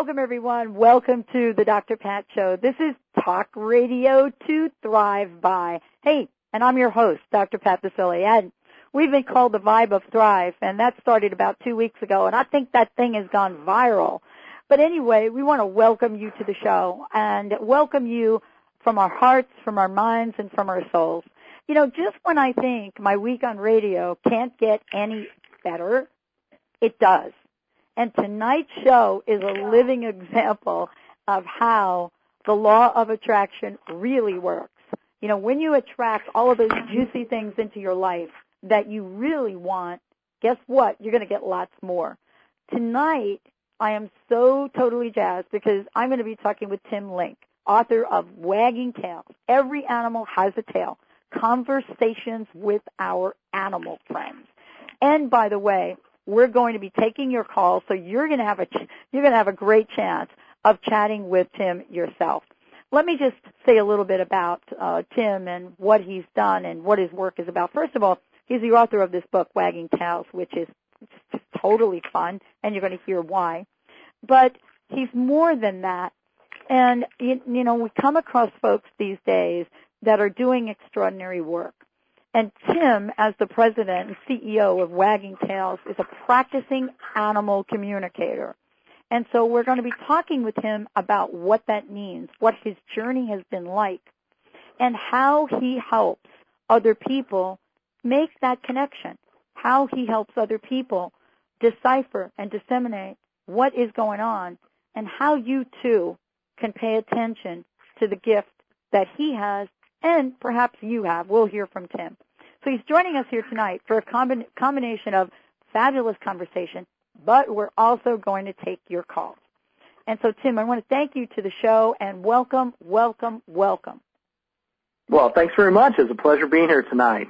Welcome everyone. Welcome to the Dr. Pat Show. This is Talk Radio to Thrive by. Hey, and I'm your host, Dr. Pat Baccili. And we've been called the Vibe of Thrive, and that started about two weeks ago, and I think that thing has gone viral. But anyway, we want to welcome you to the show and welcome you from our hearts, from our minds, and from our souls. You know, just when I think my week on radio can't get any better, it does. And tonight's show is a living example of how the law of attraction really works. You know, when you attract all of those juicy things into your life that you really want, guess what? You're going to get lots more. Tonight, I am so totally jazzed because I'm going to be talking with Tim Link, author of Wagging Tales. Every animal has a tale. Conversations with our animal friends. And by the way, we're going to be taking your calls, so you're going to have a you're going to have a great chance of chatting with Tim yourself. Let me just say a little bit about uh, Tim and what he's done and what his work is about. First of all, he's the author of this book, Wagging Tales, which is just totally fun, and you're going to hear why. But he's more than that. And, you, you know, we come across folks these days that are doing extraordinary work. And Tim, as the president and CEO of Wagging Tales, is a practicing animal communicator. And so we're going to be talking with him about what that means, what his journey has been like, and how he helps other people make that connection, how he helps other people decipher and disseminate what is going on, and how you too can pay attention to the gift that he has and perhaps you have. We'll hear from Tim. So he's joining us here tonight for a combin- combination of fabulous conversation, but we're also going to take your calls. And so, Tim, I want to thank you to the show and welcome, welcome, welcome. Well, thanks very much. It's a pleasure being here tonight.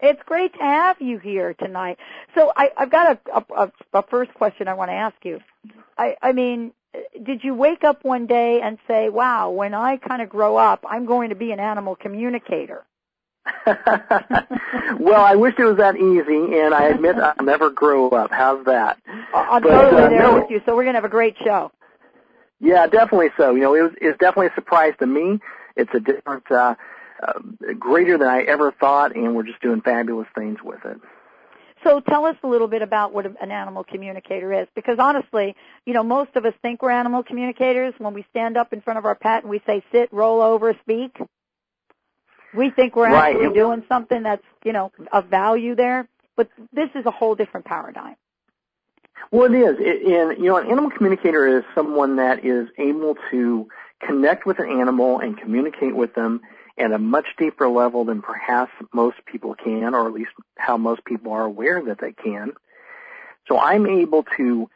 It's great to have you here tonight. So I, have got a, a, a, first question I want to ask you. I, I mean, did you wake up one day and say, wow, when I kind of grow up, I'm going to be an animal communicator? well, I wish it was that easy, and I admit I'll never grow up. How's that? I'm but, totally uh, there no, with you, so we're going to have a great show. Yeah, definitely so. You know, it was, it's definitely a surprise to me. It's a different, uh, uh, greater than I ever thought, and we're just doing fabulous things with it. So tell us a little bit about what an animal communicator is, because honestly, you know, most of us think we're animal communicators when we stand up in front of our pet and we say sit, roll over, speak. We think we're right. actually doing something that's, you know, of value there, but this is a whole different paradigm. Well, it is. It, and, you know, an animal communicator is someone that is able to connect with an animal and communicate with them at a much deeper level than perhaps most people can, or at least how most people are aware that they can. So I'm able to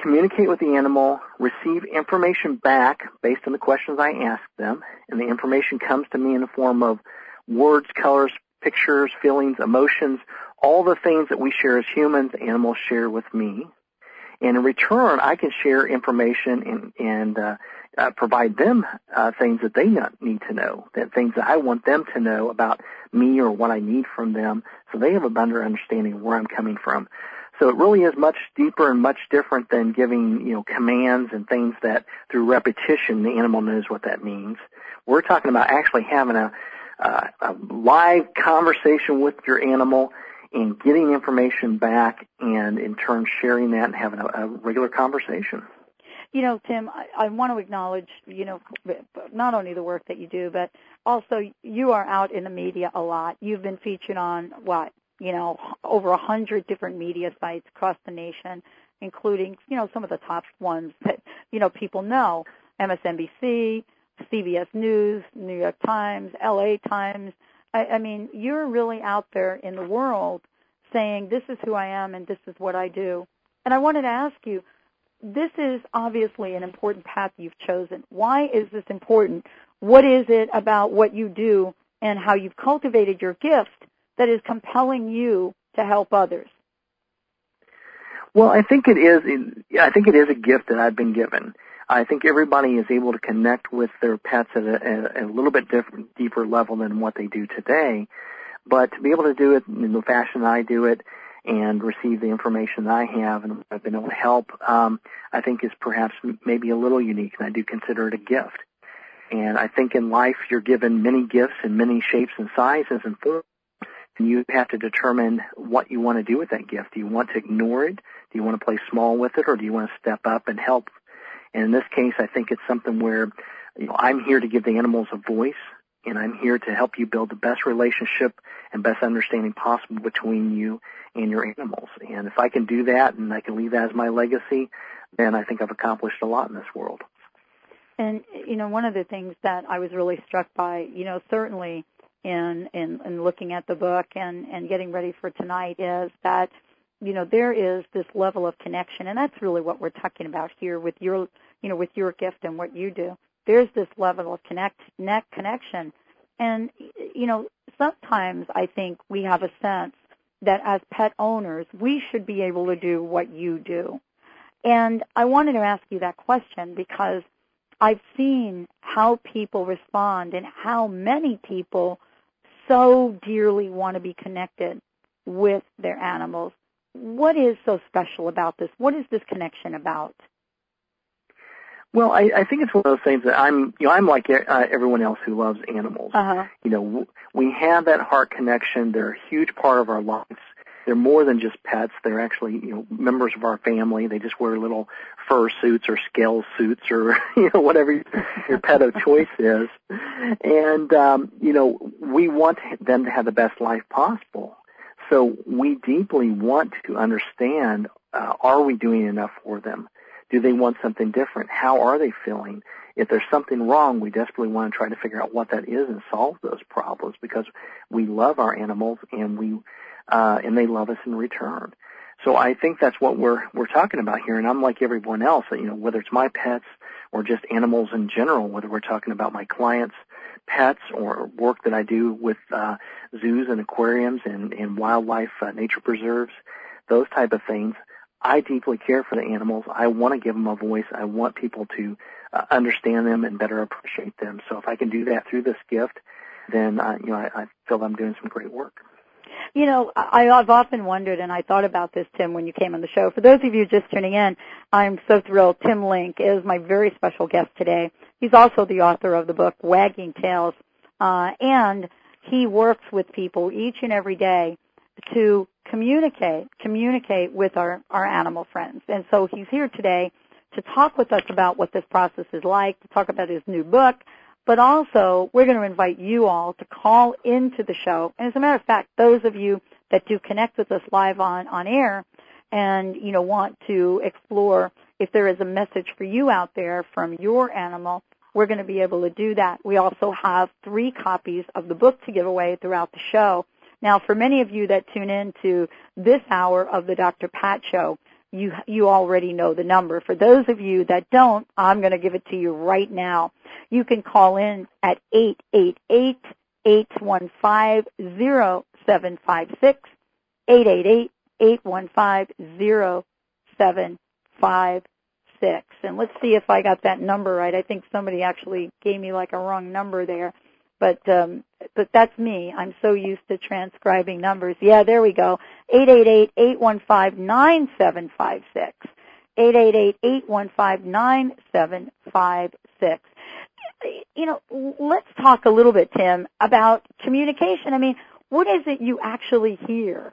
communicate with the animal, receive information back based on the questions I ask them, and the information comes to me in the form of words, colors, pictures, feelings, emotions, all the things that we share as humans, animals share with me. And in return, I can share information and, and uh, uh, provide them uh, things that they not need to know, that things that I want them to know about me or what I need from them, so they have a better understanding of where I'm coming from. So it really is much deeper and much different than giving, you know, commands and things that through repetition the animal knows what that means. We're talking about actually having a, uh, a live conversation with your animal and getting information back and in turn sharing that and having a, a regular conversation. You know, Tim, I, I want to acknowledge, you know, not only the work that you do, but also you are out in the media a lot. You've been featured on what you know, over a hundred different media sites across the nation, including, you know, some of the top ones that, you know, people know. MSNBC, CBS News, New York Times, LA Times. I, I mean, you're really out there in the world saying, this is who I am and this is what I do. And I wanted to ask you, this is obviously an important path you've chosen. Why is this important? What is it about what you do and how you've cultivated your gift that is compelling you to help others? Well, I think it is. I think it is a gift that I've been given. I think everybody is able to connect with their pets at a, a little bit different, deeper level than what they do today. But to be able to do it in the fashion I do it and receive the information that I have and I've been able to help, um, I think is perhaps maybe a little unique, and I do consider it a gift. And I think in life you're given many gifts in many shapes and sizes and forms, and you have to determine what you want to do with that gift. Do you want to ignore it? Do you want to play small with it, or do you want to step up and help? And in this case, I think it's something where you know, I'm here to give the animals a voice and I'm here to help you build the best relationship and best understanding possible between you and your animals. And if I can do that and I can leave that as my legacy, then I think I've accomplished a lot in this world. And you know, one of the things that I was really struck by, you know, certainly in in, in looking at the book and and getting ready for tonight is that you know there is this level of connection, and that's really what we're talking about here with your you know with your gift and what you do there's this level of connect, neck connection. And, you know, sometimes I think we have a sense that as pet owners, we should be able to do what you do. And I wanted to ask you that question because I've seen how people respond and how many people so dearly want to be connected with their animals. What is so special about this? What is this connection about? Well, I, I think it's one of those things that I'm, you know, I'm like uh, everyone else who loves animals. Uh-huh. You know, w- we have that heart connection. They're a huge part of our lives. They're more than just pets. They're actually, you know, members of our family. They just wear little fur suits or scale suits or, you know, whatever your pet of choice is. And, um, you know, we want them to have the best life possible. So we deeply want to understand, uh, are we doing enough for them? Do they want something different? How are they feeling? If there's something wrong, we desperately want to try to figure out what that is and solve those problems because we love our animals and we uh, and they love us in return. So I think that's what we're we're talking about here. And I'm like everyone else, you know, whether it's my pets or just animals in general, whether we're talking about my clients' pets or work that I do with uh, zoos and aquariums and, and wildlife uh, nature preserves, those type of things. I deeply care for the animals. I want to give them a voice. I want people to uh, understand them and better appreciate them. So if I can do that through this gift, then uh, you know I, I feel I'm doing some great work. You know, I, I've often wondered, and I thought about this, Tim, when you came on the show. For those of you just tuning in, I'm so thrilled. Tim Link is my very special guest today. He's also the author of the book Wagging Tales, uh, and he works with people each and every day to communicate, communicate with our, our animal friends. And so he's here today to talk with us about what this process is like, to talk about his new book, but also we're going to invite you all to call into the show. And as a matter of fact, those of you that do connect with us live on, on air and, you know, want to explore if there is a message for you out there from your animal, we're going to be able to do that. We also have three copies of the book to give away throughout the show. Now, for many of you that tune in to this hour of the Dr. Pat Show, you you already know the number. For those of you that don't, I'm going to give it to you right now. You can call in at eight eight eight eight one five zero seven five six eight eight eight eight one five zero seven five six. And let's see if I got that number right. I think somebody actually gave me like a wrong number there. But um, but that's me. I'm so used to transcribing numbers. Yeah, there we go. Eight eight eight eight one five nine seven five six. Eight eight eight eight one five nine seven five six. You know, let's talk a little bit, Tim, about communication. I mean, what is it you actually hear?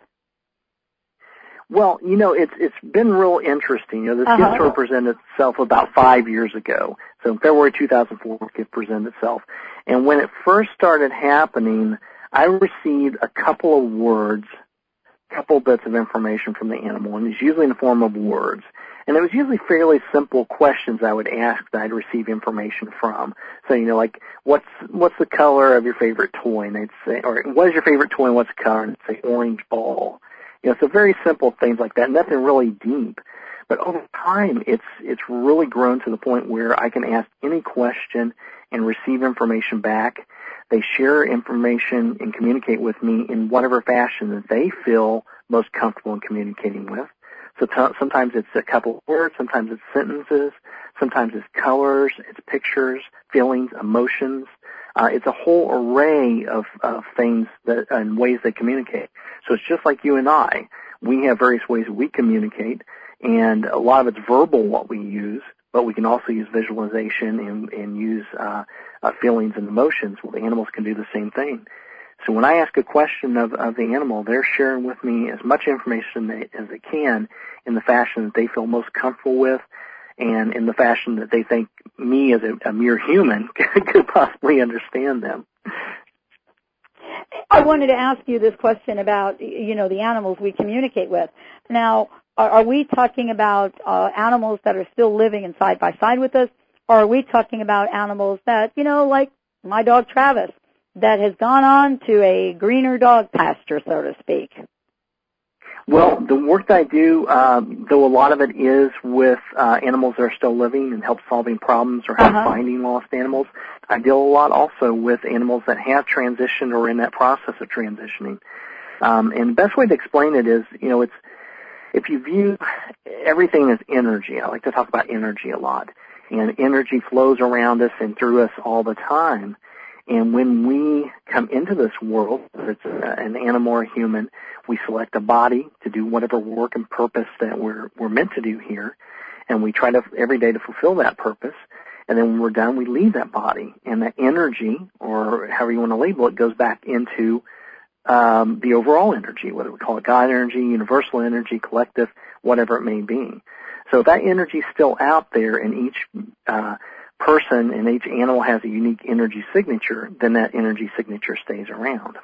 Well, you know, it's it's been real interesting. You know, this uh-huh. gift sort presented itself about five years ago. So in February 2004, gift presented itself. And when it first started happening, I received a couple of words, a couple of bits of information from the animal, and it's usually in the form of words. And it was usually fairly simple questions I would ask that I'd receive information from. So, you know, like, what's, what's the color of your favorite toy? And they'd say, or what is your favorite toy and what's the color? And they'd say orange ball. You know, so very simple things like that, nothing really deep. But over time, it's it's really grown to the point where I can ask any question and receive information back. They share information and communicate with me in whatever fashion that they feel most comfortable in communicating with. So t- sometimes it's a couple words, sometimes it's sentences, sometimes it's colors, it's pictures, feelings, emotions. Uh, it's a whole array of, of things that and ways they communicate. So it's just like you and I. We have various ways we communicate, and a lot of it's verbal what we use, but we can also use visualization and, and use uh, uh, feelings and emotions. Well, the animals can do the same thing. So when I ask a question of, of the animal, they're sharing with me as much information they, as they can in the fashion that they feel most comfortable with and in the fashion that they think me as a, a mere human could possibly understand them. I wanted to ask you this question about, you know, the animals we communicate with. Now, are, are we talking about uh, animals that are still living and side by side with us, or are we talking about animals that, you know, like my dog Travis, that has gone on to a greener dog pasture, so to speak? Well, the work that I do, um, though a lot of it is with uh, animals that are still living and help solving problems or help uh-huh. finding lost animals, I deal a lot also with animals that have transitioned or in that process of transitioning. Um, and the best way to explain it is, you know, it's if you view everything as energy. I like to talk about energy a lot, and energy flows around us and through us all the time. And when we come into this world, it's an animal or a human, we select a body to do whatever work and purpose that we're, we're meant to do here. And we try to, every day to fulfill that purpose. And then when we're done, we leave that body. And that energy, or however you want to label it, goes back into um, the overall energy, whether we call it God energy, universal energy, collective, whatever it may be. So if that energy is still out there in each uh, person and each animal has a unique energy signature, then that energy signature stays around.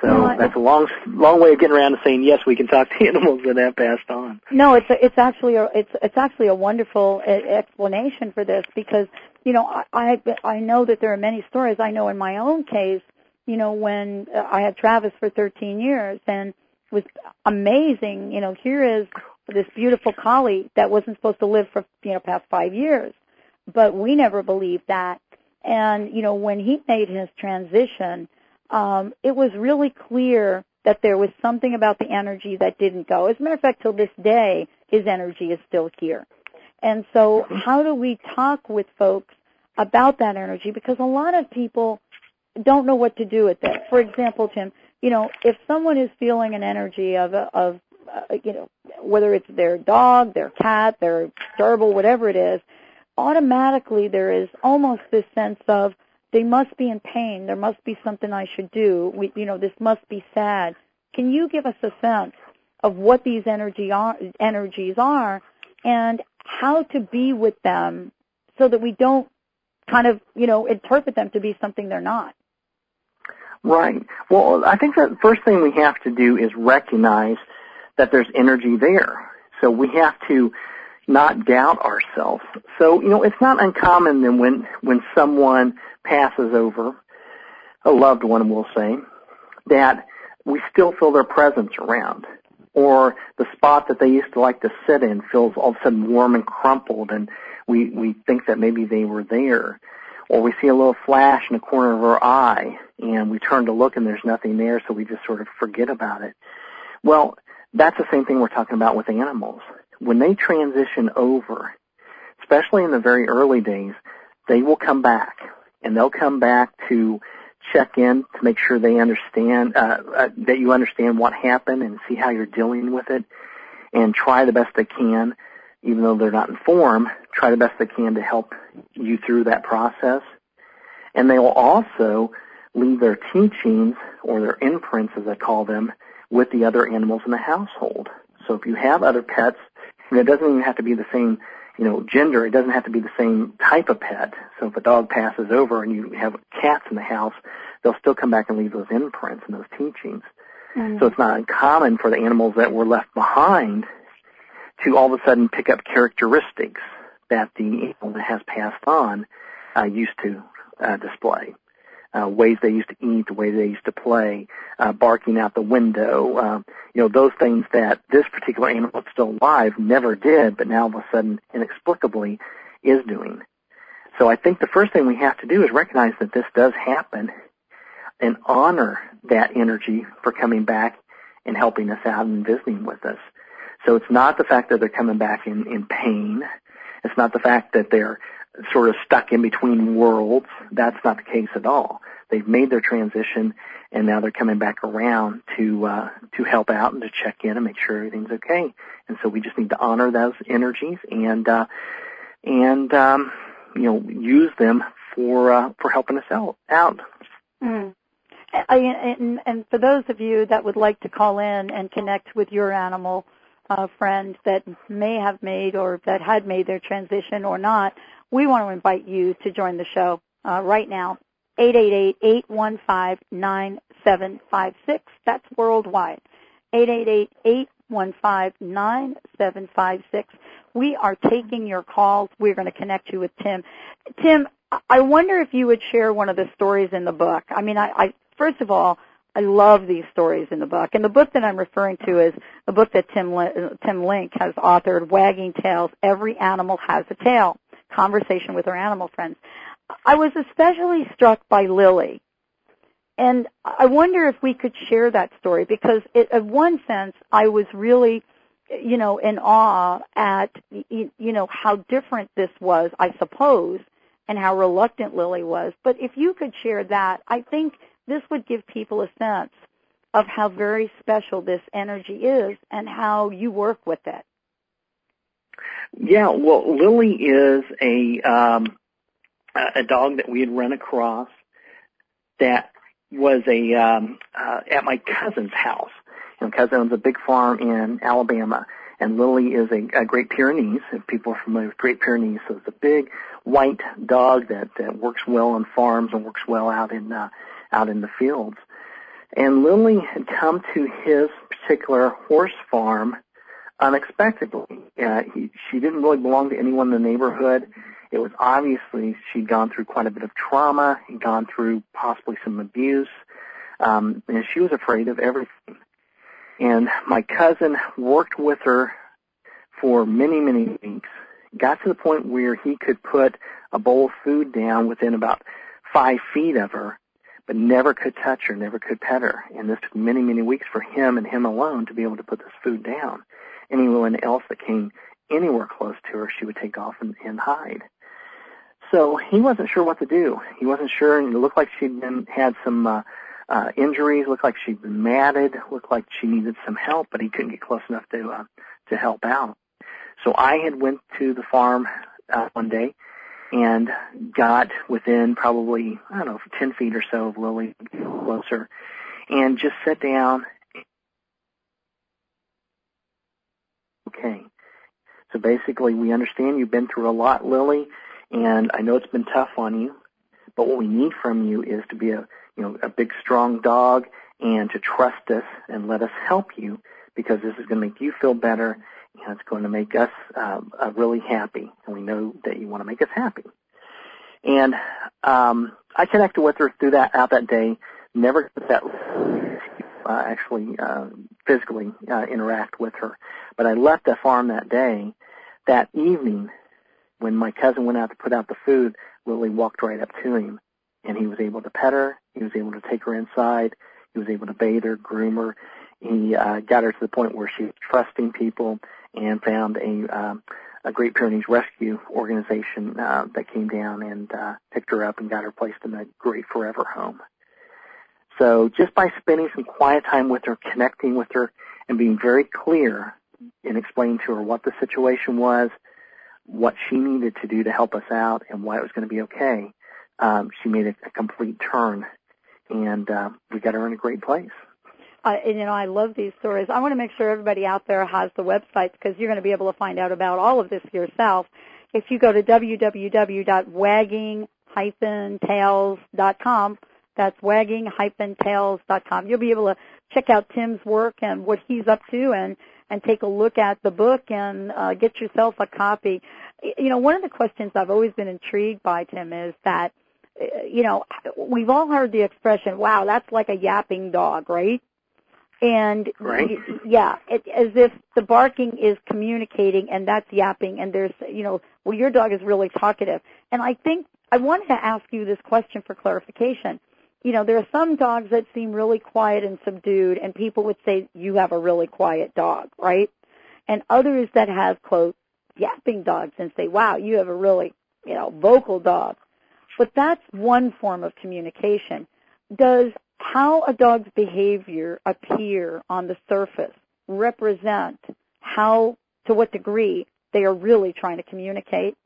So no, that's a long, long way of getting around to saying yes, we can talk to animals that have passed on. No, it's a, it's actually a, it's it's actually a wonderful explanation for this because you know I I, I know that there are many stories. I know in my own case, you know when uh, I had Travis for 13 years and it was amazing. You know, here is this beautiful collie that wasn't supposed to live for you know past five years but we never believed that. And, you know, when he made his transition, um, it was really clear that there was something about the energy that didn't go. As a matter of fact, till this day, his energy is still here. And so how do we talk with folks about that energy? Because a lot of people don't know what to do with it. For example, Tim, you know, if someone is feeling an energy of, of, uh, you know, whether it's their dog, their cat, their gerbil, whatever it is, automatically there is almost this sense of they must be in pain. There must be something I should do. We, you know, this must be sad. Can you give us a sense of what these energy are, energies are and how to be with them so that we don't kind of, you know, interpret them to be something they're not? Right. Well, I think the first thing we have to do is recognize that there's energy there. So we have to not doubt ourselves. So, you know, it's not uncommon then when, when someone passes over, a loved one we'll say, that we still feel their presence around. Or the spot that they used to like to sit in feels all of a sudden warm and crumpled and we, we think that maybe they were there. Or we see a little flash in the corner of our eye and we turn to look and there's nothing there so we just sort of forget about it. Well, that's the same thing we're talking about with animals when they transition over, especially in the very early days, they will come back and they'll come back to check in to make sure they understand uh, uh, that you understand what happened and see how you're dealing with it, and try the best they can, even though they're not informed, try the best they can to help you through that process. And they will also leave their teachings or their imprints, as I call them, with the other animals in the household. So if you have other pets it doesn't even have to be the same, you know, gender. It doesn't have to be the same type of pet. So if a dog passes over and you have cats in the house, they'll still come back and leave those imprints and those teachings. Mm-hmm. So it's not uncommon for the animals that were left behind to all of a sudden pick up characteristics that the animal that has passed on uh, used to uh, display. Uh, ways they used to eat, the way they used to play, uh, barking out the window, uh, you know, those things that this particular animal that's still alive never did, but now all of a sudden, inexplicably, is doing. So I think the first thing we have to do is recognize that this does happen and honor that energy for coming back and helping us out and visiting with us. So it's not the fact that they're coming back in, in pain. It's not the fact that they're sort of stuck in between worlds. That's not the case at all. They've made their transition and now they're coming back around to uh, to help out and to check in and make sure everything's okay. And so we just need to honor those energies and uh, and um, you know use them for uh, for helping us out. out. Mm. And, and for those of you that would like to call in and connect with your animal uh, friend that may have made or that had made their transition or not, we want to invite you to join the show uh, right now. 888-815-9756. That's worldwide. 888-815-9756. We are taking your calls. We're going to connect you with Tim. Tim, I wonder if you would share one of the stories in the book. I mean, I, I first of all, I love these stories in the book. And the book that I'm referring to is a book that Tim, Tim Link has authored, Wagging Tales, Every Animal Has a Tale, Conversation with Our Animal Friends. I was especially struck by Lily. And I wonder if we could share that story because it, in one sense, I was really, you know, in awe at, you know, how different this was, I suppose, and how reluctant Lily was. But if you could share that, I think – this would give people a sense of how very special this energy is and how you work with it. Yeah, well, Lily is a um, a dog that we had run across that was a um, uh, at my cousin's house. You know, cousin owns a big farm in Alabama, and Lily is a, a Great Pyrenees. If people are familiar with Great Pyrenees, so it's a big white dog that, that works well on farms and works well out in uh, out in the fields. And Lily had come to his particular horse farm unexpectedly. Uh, he, she didn't really belong to anyone in the neighborhood. It was obviously she'd gone through quite a bit of trauma, gone through possibly some abuse, um, and she was afraid of everything. And my cousin worked with her for many, many weeks, got to the point where he could put a bowl of food down within about five feet of her, but never could touch her, never could pet her. And this took many, many weeks for him and him alone to be able to put this food down. Anyone else that came anywhere close to her, she would take off and, and hide. So he wasn't sure what to do. He wasn't sure, and it looked like she'd been had some uh, uh, injuries. Looked like she'd been matted. Looked like she needed some help, but he couldn't get close enough to uh, to help out. So I had went to the farm uh, one day and got within probably, I don't know, 10 feet or so of Lily, closer, and just sat down. Okay. So basically, we understand you've been through a lot, Lily, and I know it's been tough on you, but what we need from you is to be a, you know, a big, strong dog and to trust us and let us help you because this is going to make you feel better and it's going to make us uh, uh, really happy, and we know that you want to make us happy. And um, I connected with her through that out that day. Never got that uh, actually uh, physically uh, interact with her, but I left the farm that day. That evening, when my cousin went out to put out the food, Lily walked right up to him, and he was able to pet her. He was able to take her inside. He was able to bathe her, groom her. He uh, got her to the point where she was trusting people and found a um, a Great Pyrenees Rescue organization uh, that came down and uh, picked her up and got her placed in a Great Forever home. So just by spending some quiet time with her, connecting with her, and being very clear in explaining to her what the situation was, what she needed to do to help us out, and why it was going to be okay, um, she made a, a complete turn, and uh, we got her in a great place uh, and, you know, I love these stories. I want to make sure everybody out there has the websites because you're going to be able to find out about all of this yourself. If you go to www.wagging-tails.com, that's wagging-tails.com, you'll be able to check out Tim's work and what he's up to and, and take a look at the book and uh, get yourself a copy. You know, one of the questions I've always been intrigued by, Tim, is that you know, we've all heard the expression, "Wow, that's like a yapping dog," right? And right. yeah, it, as if the barking is communicating and that's yapping, and there's, you know, well, your dog is really talkative. And I think I wanted to ask you this question for clarification. You know, there are some dogs that seem really quiet and subdued, and people would say you have a really quiet dog, right? And others that have quote yapping dogs and say, wow, you have a really, you know, vocal dog. But that's one form of communication. Does how a dog's behavior appear on the surface represent how, to what degree they are really trying to communicate?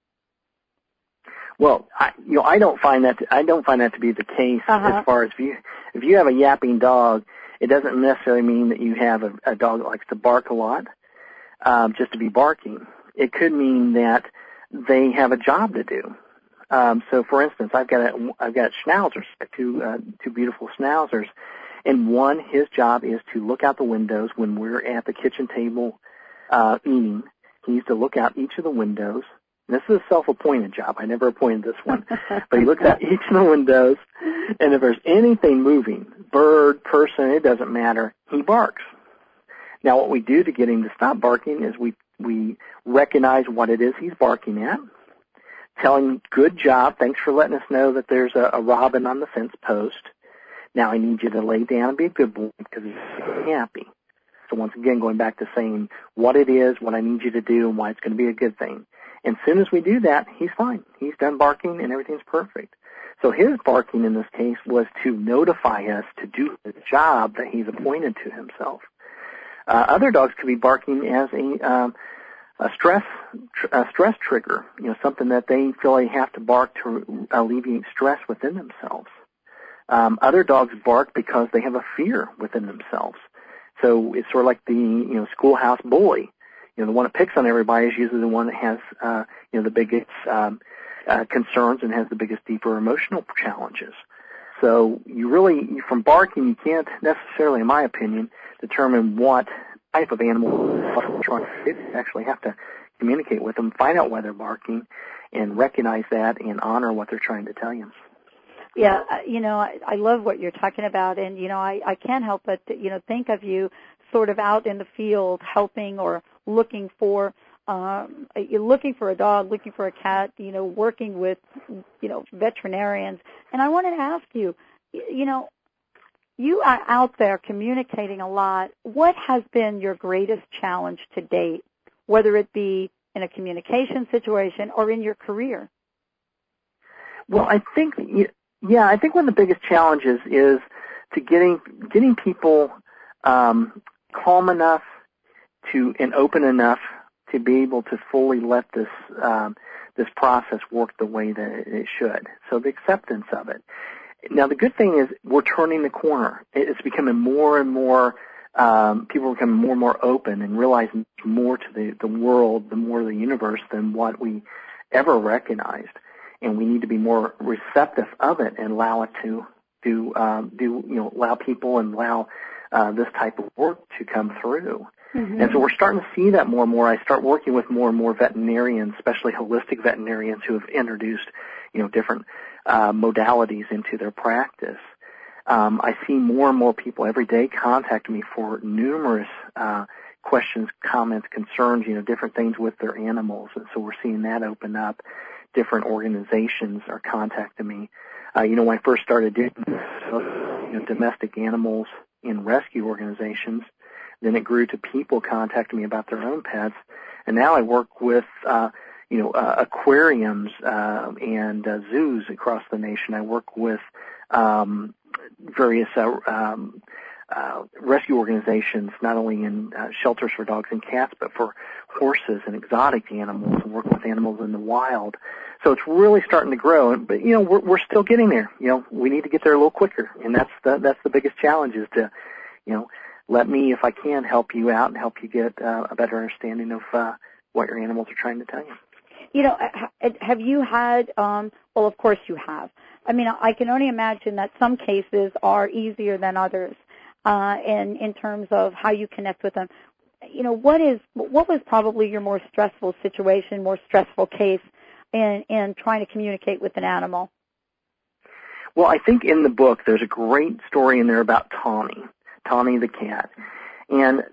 Well, I, you know, I don't find that to, I don't find that to be the case Uh-huh. as far as if you if you have a yapping dog, it doesn't necessarily mean that you have a, a dog that likes to bark a lot, um, just to be barking. It could mean that they have a job to do. Um, so, for instance, I've got a, I've got schnauzers, two uh, two beautiful schnauzers, and one his job is to look out the windows when we're at the kitchen table uh, eating. He needs to look out each of the windows. This is a self-appointed job. I never appointed this one, but he looks out each of the windows, and if there's anything moving, bird, person, it doesn't matter, he barks. Now, what we do to get him to stop barking is we we recognize what it is he's barking at, tell him, good job, thanks for letting us know that there's a, a robin on the fence post. Now I need you to lay down and be a good boy because he's happy. So once again, going back to saying what it is, what I need you to do, and why it's going to be a good thing. And soon as we do that, he's fine. He's done barking and everything's perfect. So his barking in this case was to notify us to do the job that he's appointed to himself. Uh, other dogs could be barking as a um, a stress tr- a stress trigger, you know, something that they feel they have to bark to alleviate stress within themselves. Um, other dogs bark because they have a fear within themselves. So it's sort of like the you know schoolhouse bully. You know, the one that picks on everybody is usually the one that has uh, you know the biggest um, uh, concerns and has the biggest deeper emotional challenges. So you really, from barking, you can't necessarily, in my opinion, determine what type of animal you're trying to You actually have to communicate with them, find out why they're barking, and recognize that and honor what they're trying to tell you. Yeah, you know, I, I love what you're talking about, and you know, I, I can't help but you know think of you sort of out in the field helping or looking for um looking for a dog, looking for a cat, you know, working with you know veterinarians. And I wanted to ask you, you know, you are out there communicating a lot. What has been your greatest challenge to date, whether it be in a communication situation or in your career? Well, I think, yeah, I think one of the biggest challenges is to getting getting people um, calm enough to and open enough to be able to fully let this um, this process work the way that it should. So the acceptance of it. Now the good thing is we're turning the corner. It's becoming more and more. Um, people are becoming more and more open and realizing more to the the world, the more the universe than what we ever recognized and we need to be more receptive of it and allow it to do um, do you know allow people and allow uh, this type of work to come through. Mm-hmm. And so we're starting to see that more and more. I start working with more and more veterinarians, especially holistic veterinarians who have introduced you know different uh, modalities into their practice. Um, I see more and more people every day contact me for numerous uh, questions, comments, concerns, you know, different things with their animals, and so we're seeing that open up different organizations are contacting me. Uh, you know, when I first started doing this, you know, domestic animals in rescue organizations, then it grew to people contacting me about their own pets, and now I work with, uh, you know, uh, aquariums uh, and uh, zoos across the nation. I work with um, various uh, um, uh, rescue organizations, not only in uh, shelters for dogs and cats, but for horses and exotic animals, and work with animals in the wild. So it's really starting to grow, but you know we're we're still getting there. You know we need to get there a little quicker, and that's the that's the biggest challenge is to, you know, let me if I can help you out and help you get uh, a better understanding of uh, what your animals are trying to tell you. You know, have you had? Um, well, of course you have. I mean, I can only imagine that some cases are easier than others, uh, in in terms of how you connect with them. You know, what is what was probably your more stressful situation, more stressful case in in trying to communicate with an animal? Well, I think in the book there's a great story in there about Tawny, Tawny the cat. And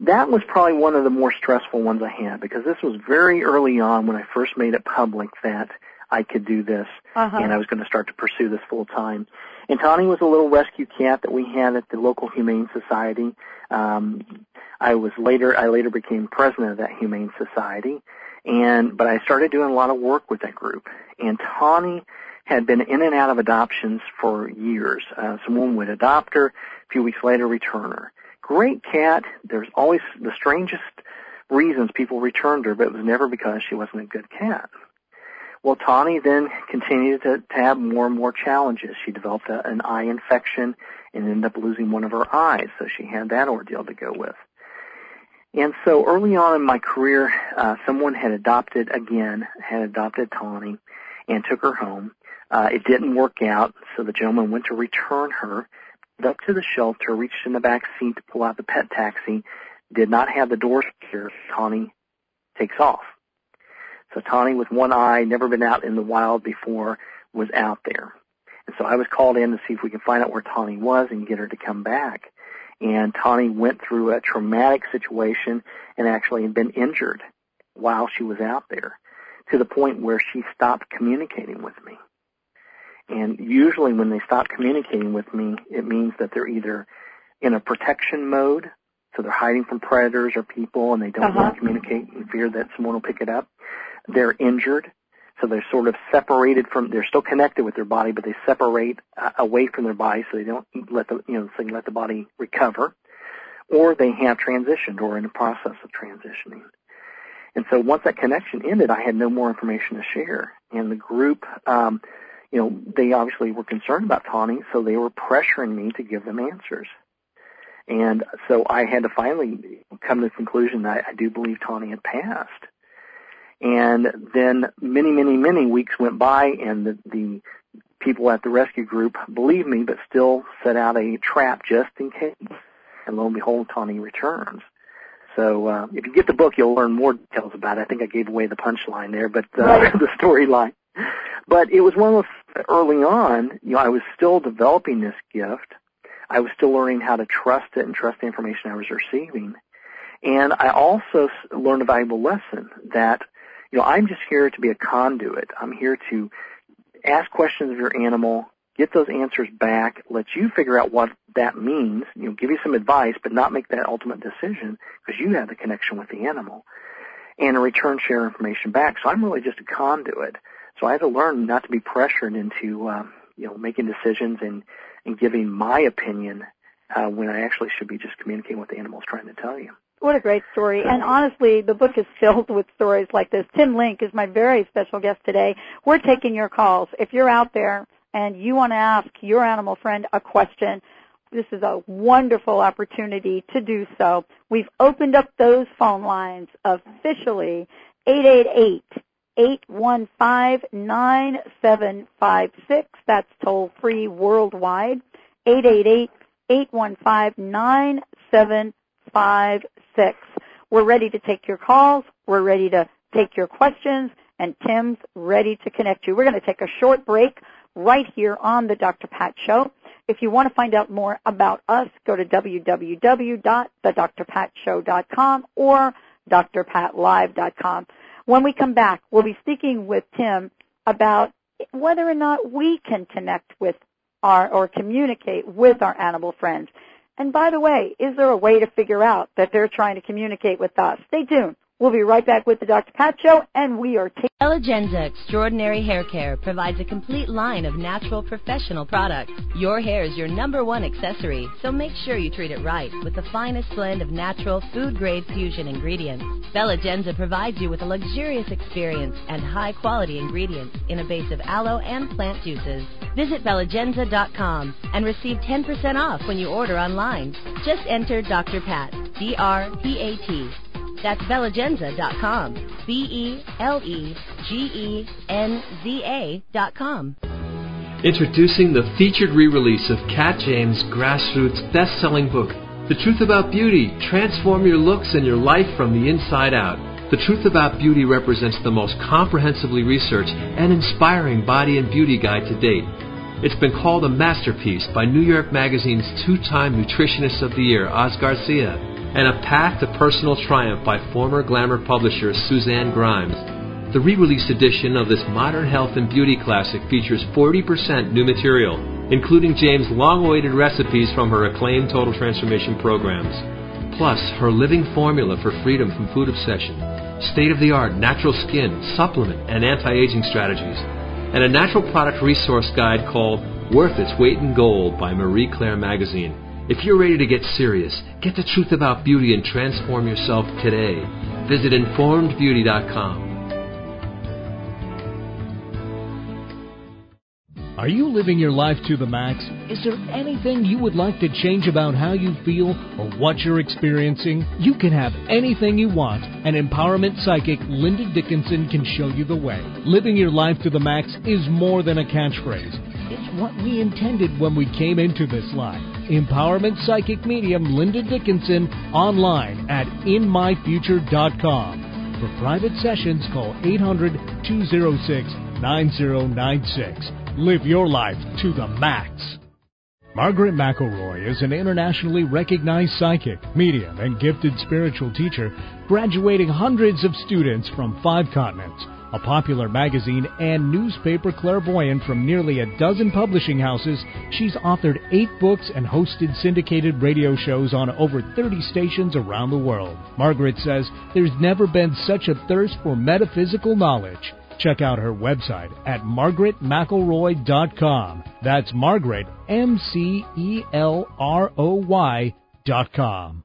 that was probably one of the more stressful ones I had because this was very early on when I first made it public that I could do this uh-huh. and I was going to start to pursue this full time. And Tawny was a little rescue cat that we had at the local humane society. Um, I was later, I later became president of that humane society, and but I started doing a lot of work with that group. And Tawny had been in and out of adoptions for years. Uh, someone would adopt her, few weeks later return her. Great cat. There's always the strangest reasons people returned her, but it was never because she wasn't a good cat. Well, Tawny then continued to, to have more and more challenges. She developed a, an eye infection and ended up losing one of her eyes, so she had that ordeal to go with. And so early on in my career, uh, someone had adopted again, had adopted Tawny and took her home. Uh, it didn't work out, so the gentleman went to return her, up to the shelter, reached in the back seat to pull out the pet taxi, did not have the door secure. Tawny takes off. So Tawny with one eye, never been out in the wild before, was out there. And so I was called in to see if we could find out where Tawny was and get her to come back and Tawny went through a traumatic situation and actually had been injured while she was out there to the point where she stopped communicating with me. And usually when they stop communicating with me, it means that they're either in a protection mode, so they're hiding from predators or people and they don't uh-huh. want to communicate in fear that someone will pick it up. They're injured, so they're sort of separated from, they're still connected with their body, but they separate uh, away from their body so they don't let the, you know, so they let the body recover. Or they have transitioned or in the process of transitioning. And so once that connection ended, I had no more information to share. And the group, um, you know, they obviously were concerned about Tawny, so they were pressuring me to give them answers. And so I had to finally come to the conclusion that I do believe Tawny had passed. And then many, many, many weeks went by and the, the people at the rescue group believed me but still set out a trap just in case. And lo and behold, Tawny returns. So uh, if you get the book, you'll learn more details about it. I think I gave away the punchline there, but uh, right. the storyline. But it was one of those early on. You know, I was still developing this gift. I was still learning how to trust it and trust the information I was receiving. And I also learned a valuable lesson that you know, I'm just here to be a conduit. I'm here to ask questions of your animal, get those answers back, let you figure out what that means, you know, give you some advice, but not make that ultimate decision because you have the connection with the animal. And in return, share information back. So I'm really just a conduit. So I had to learn not to be pressured into, um, you know, making decisions and, and giving my opinion uh, when I actually should be just communicating what the animal is trying to tell you. What a great story. And honestly, the book is filled with stories like this. Tim Link is my very special guest today. We're taking your calls. If you're out there and you want to ask your animal friend a question, this is a wonderful opportunity to do so. We've opened up those phone lines officially. 888-815-9756. That's toll free worldwide. 888-815-9756. We're ready to take your calls. We're ready to take your questions, and Tim's ready to connect you. We're going to take a short break right here on the Dr. Pat Show. If you want to find out more about us, go to www.thedrpatshow.com or drpatlive.com. When we come back, we'll be speaking with Tim about whether or not we can connect with our or communicate with our animal friends. And by the way, is there a way to figure out that they're trying to communicate with us? Stay tuned. We'll be right back with the Dr. Pat Show, and we are taking. Elegenza Extraordinary Hair Care provides a complete line of natural professional products. Your hair is your number one accessory, so make sure you treat it right with the finest blend of natural food-grade fusion ingredients. Belegenza provides you with a luxurious experience and high-quality ingredients in a base of aloe and plant juices. Visit belegenza.com and receive 10% off when you order online. Just enter Dr. Pat, D-R-P-A-T. That's belegenza.com. B-E-L-E-G-E-N-Z-A dot com. Introducing the featured re-release of Kat James' grassroots best-selling book, The Truth About Beauty, Transform Your Looks and Your Life from the Inside Out. The Truth About Beauty represents the most comprehensively researched and inspiring body and beauty guide to date. It's been called a masterpiece by New York Magazine's two-time Nutritionist of the Year, Oz Garcia, and a path to personal triumph by former Glamour publisher Suzanne Grimes. The re-released edition of this modern health and beauty classic features 40% new material, including James' long-awaited recipes from her acclaimed Total Transformation programs. Plus, her living formula for freedom from food obsession, state-of-the-art natural skin, supplement, and anti-aging strategies and a natural product resource guide called Worth Its Weight in Gold by Marie Claire Magazine. If you're ready to get serious, get the truth about beauty and transform yourself today. Visit informedbeauty.com. Are you living your life to the max? Is there anything you would like to change about how you feel or what you're experiencing? You can have anything you want, and empowerment psychic Linda Dickinson can show you the way. Living your life to the max is more than a catchphrase. It's what we intended when we came into this life. Empowerment psychic medium Linda Dickinson online at inmyfuture.com. For private sessions, call 800 206 9096. Live your life to the max. Margaret McElroy is an internationally recognized psychic, medium, and gifted spiritual teacher, graduating hundreds of students from five continents. A popular magazine and newspaper clairvoyant from nearly a dozen publishing houses, she's authored eight books and hosted syndicated radio shows on over 30 stations around the world. Margaret says there's never been such a thirst for metaphysical knowledge. Check out her website at margaretmcelroy.com. That's Margaret, M C E L R O Y dot com.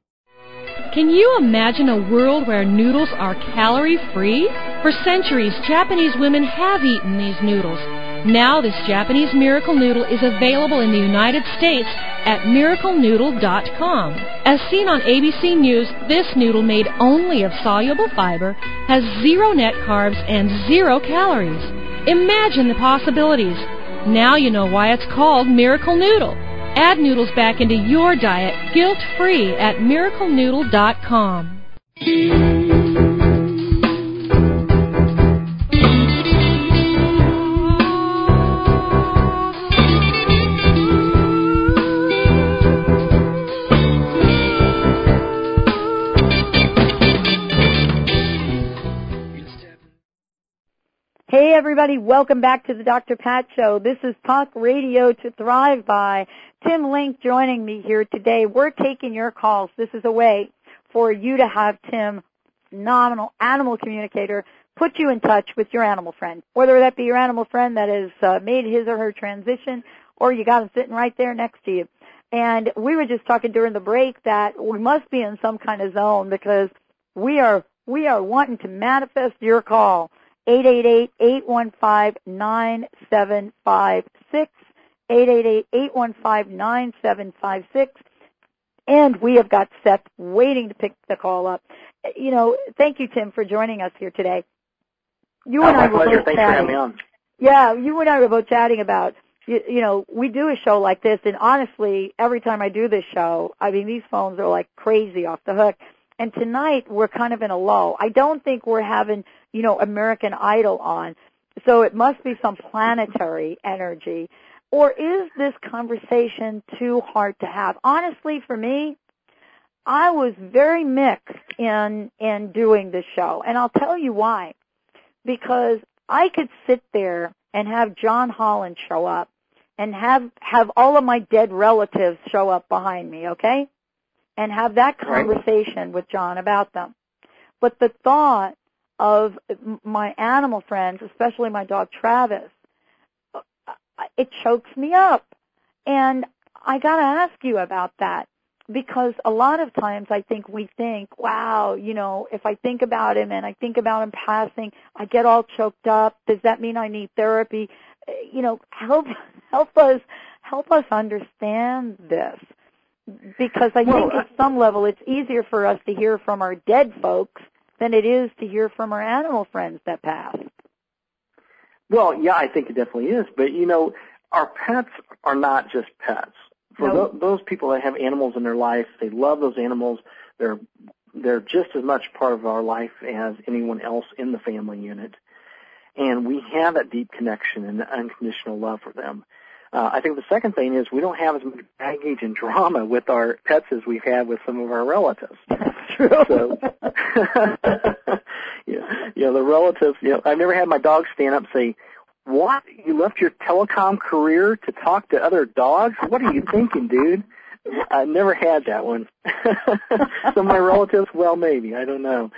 Can you imagine a world where noodles are calorie free? For centuries, Japanese women have eaten these noodles. Now, this Japanese miracle noodle is available in the United States at miraclenoodle.com. As seen on ABC News, this noodle made only of soluble fiber has zero net carbs and zero calories. Imagine the possibilities. Now you know why it's called Miracle Noodle. Add noodles back into your diet guilt free at miraclenoodle.com. everybody, welcome back to the Dr. Pat Show. This is Talk Radio to Thrive by. Tim Link joining me here today. We're taking your calls. This is a way for you to have Tim, phenomenal animal communicator, put you in touch with your animal friend. Whether that be your animal friend that has uh, made his or her transition, or you got him sitting right there next to you. And we were just talking during the break that we must be in some kind of zone because we are we are wanting to manifest your call. 888-815-9756. 888-815-9756. And we have got Seth waiting to pick the call up. You know, thank you, Tim, for joining us here today. You oh, and I were pleasure. both Thanks for chatting. having me on. Yeah, you and I were both chatting about, you, you know, we do a show like this, and honestly, every time I do this show, I mean, these phones are like crazy off the hook. And tonight, we're kind of in a lull. I don't think we're having, you know, American Idol on. So it must be some planetary energy. Or is this conversation too hard to have? Honestly, for me, I was very mixed in, in doing the show. And I'll tell you why. Because I could sit there and have John Holland show up and have, have all of my dead relatives show up behind me, okay? And have that Right. conversation with John about them. But the thought of my animal friends, especially my dog Travis, it chokes me up. And I gotta ask you about that because a lot of times I think we think, wow, you know, if I think about him and I think about him passing, I get all choked up. Does that mean I need therapy? Uh, You know, help, help us, help us understand this. Because I Well, think at some level it's easier for us to hear from our dead folks than it is to hear from our animal friends that passed. Well, yeah, I think it definitely is. But you know, our pets are not just pets. For No. tho- those people that have animals in their life, they love those animals. They're they're just as much part of our life as anyone else in the family unit, and we have that deep connection and the unconditional love for them. Uh, I think the second thing is we don't have as much baggage and drama with our pets as we've had with some of our relatives. That's true. So, you, know, you know, the relatives, you know, I've never had my dog stand up and say, what? You left your telecom career to talk to other dogs? What are you thinking, dude? I never had that one. Some of my relatives, well, maybe I don't know.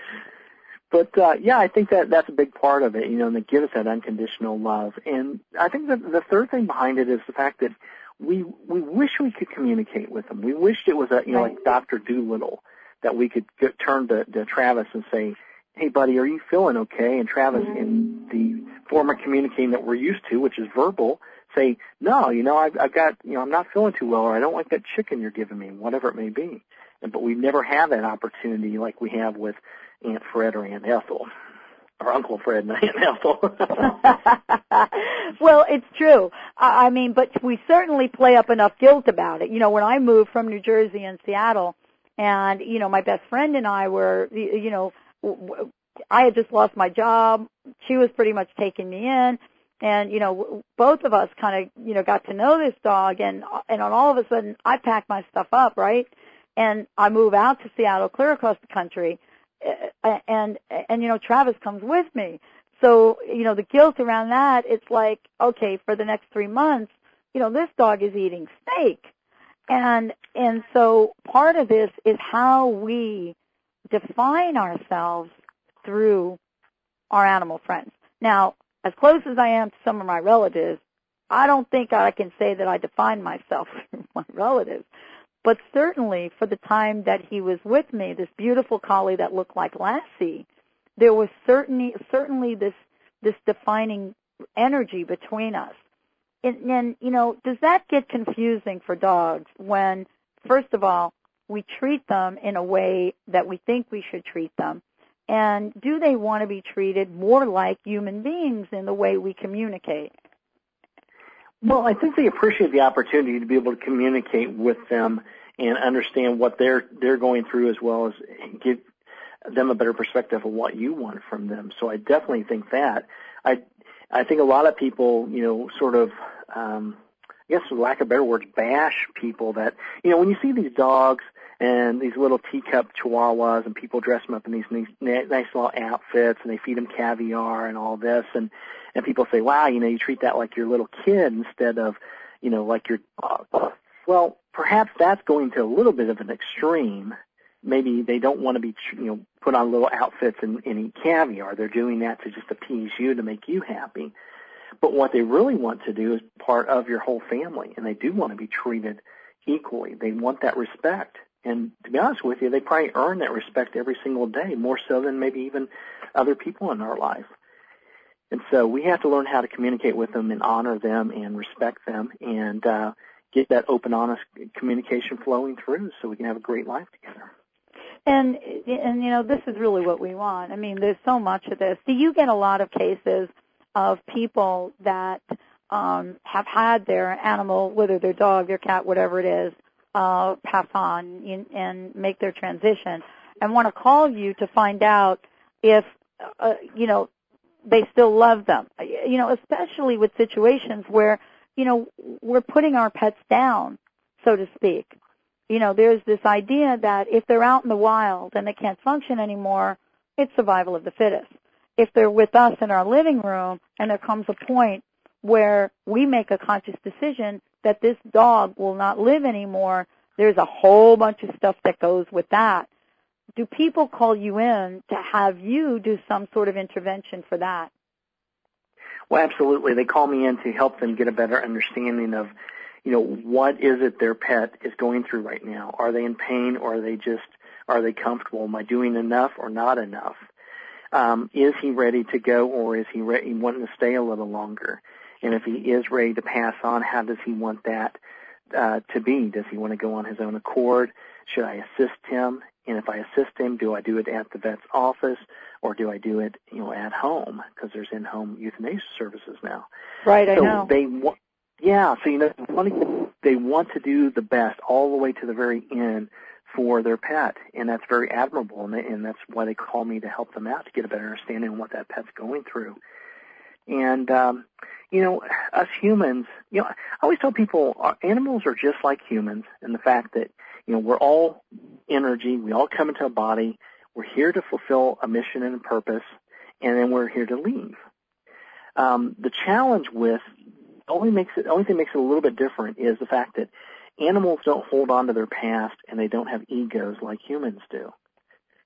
But uh, yeah, I think that that's a big part of it, you know, and they give us that unconditional love. And I think that the third thing behind it is the fact that we we wish we could communicate with them. We wished it was a you know like Doctor Dolittle that we could get, turn to, to Travis and say, "Hey, buddy, are you feeling okay?" And Travis, mm-hmm. in the form of communicating that we're used to, which is verbal, say, "No, you know, I've, I've got you know I'm not feeling too well, or I don't like that chicken you're giving me, whatever it may be." And, but we never have that opportunity like we have with Aunt Fred or Aunt Ethel. Or Uncle Fred and Aunt Ethel. well, it's true. I mean, but we certainly play up enough guilt about it. You know, when I moved from New Jersey and Seattle, and you know, my best friend and I were, you know, I had just lost my job. She was pretty much taking me in, and you know, both of us kind of, you know, got to know this dog, and and on all of a sudden, I packed my stuff up, right, and I move out to Seattle, clear across the country uh, uh, and and you know Travis comes with me. So you know the guilt around that. It's like okay, for the next three months, you know this dog is eating steak, and and so part of this is how we define ourselves through our animal friends. Now, as close as I am to some of my relatives, I don't think I can say that I define myself through my relatives. But certainly for the time that he was with me, this beautiful collie that looked like Lassie, there was certainly certainly this this defining energy between us. And, and you know, does that get confusing for dogs when, first of all, we treat them in a way that we think we should treat them? And do they want to be treated more like human beings in the way we communicate? Well, I think they appreciate the opportunity to be able to communicate with them and understand what they're they're going through as well as give them a better perspective of what you want from them. So I definitely think that. I I think a lot of people, you know, sort of um I guess for lack of better words, bash people that you know, when you see these dogs and these little teacup chihuahuas and people dress them up in these nice, nice little outfits and they feed them caviar and all this and and people say, wow, you know, you treat that like your little kid instead of, you know, like your dog. Well, perhaps that's going to a little bit of an extreme. Maybe they don't want to be, you know, put on little outfits and, and eat caviar. They're doing that to just appease you to make you happy. But what they really want to do is part of your whole family, and they do want to be treated equally. They want that respect. And to be honest with you, they probably earn that respect every single day, more so than maybe even other people in our life. And so we have to learn how to communicate with them and honor them and respect them and uh, get that open, honest communication flowing through so we can have a great life together. And and you know this is really what we want. I mean, there's so much of this. Do you get a lot of cases of people that um, have had their animal, whether their dog, their cat, whatever it is, uh, pass on in, and make their transition, and want to call you to find out if uh, you know they still love them. Uh, you know, especially with situations where, you know, we're putting our pets down, so to speak. You know, there's this idea that if they're out in the wild and they can't function anymore, it's survival of the fittest. If they're with us in our living room and there comes a point where we make a conscious decision that this dog will not live anymore, there's a whole bunch of stuff that goes with that do people call you in to have you do some sort of intervention for that? Well, absolutely. They call me in to help them get a better understanding of, you know, what is it their pet is going through right now? Are they in pain or are they just, are they comfortable? Am I doing enough or not enough? Um, is he ready to go or is he ready, wanting to stay a little longer? And if he is ready to pass on, how does he want that uh, to be? Does he want to go on his own accord? Should I assist him? And if I assist him, do I do it at the vet's office or do I do it, you know, at home? Because there's in-home euthanasia services now. Right, so I know. They want, yeah, so you know, they want to do the best all the way to the very end for their pet, and that's very admirable, and, they, and that's why they call me to help them out to get a better understanding of what that pet's going through. And um, you know, us humans, you know, I always tell people our animals are just like humans in the fact that you know we're all energy. We all come into a body. We're here to fulfill a mission and a purpose, and then we're here to leave. Um, the challenge with only makes it only thing makes it a little bit different is the fact that animals don't hold on to their past and they don't have egos like humans do.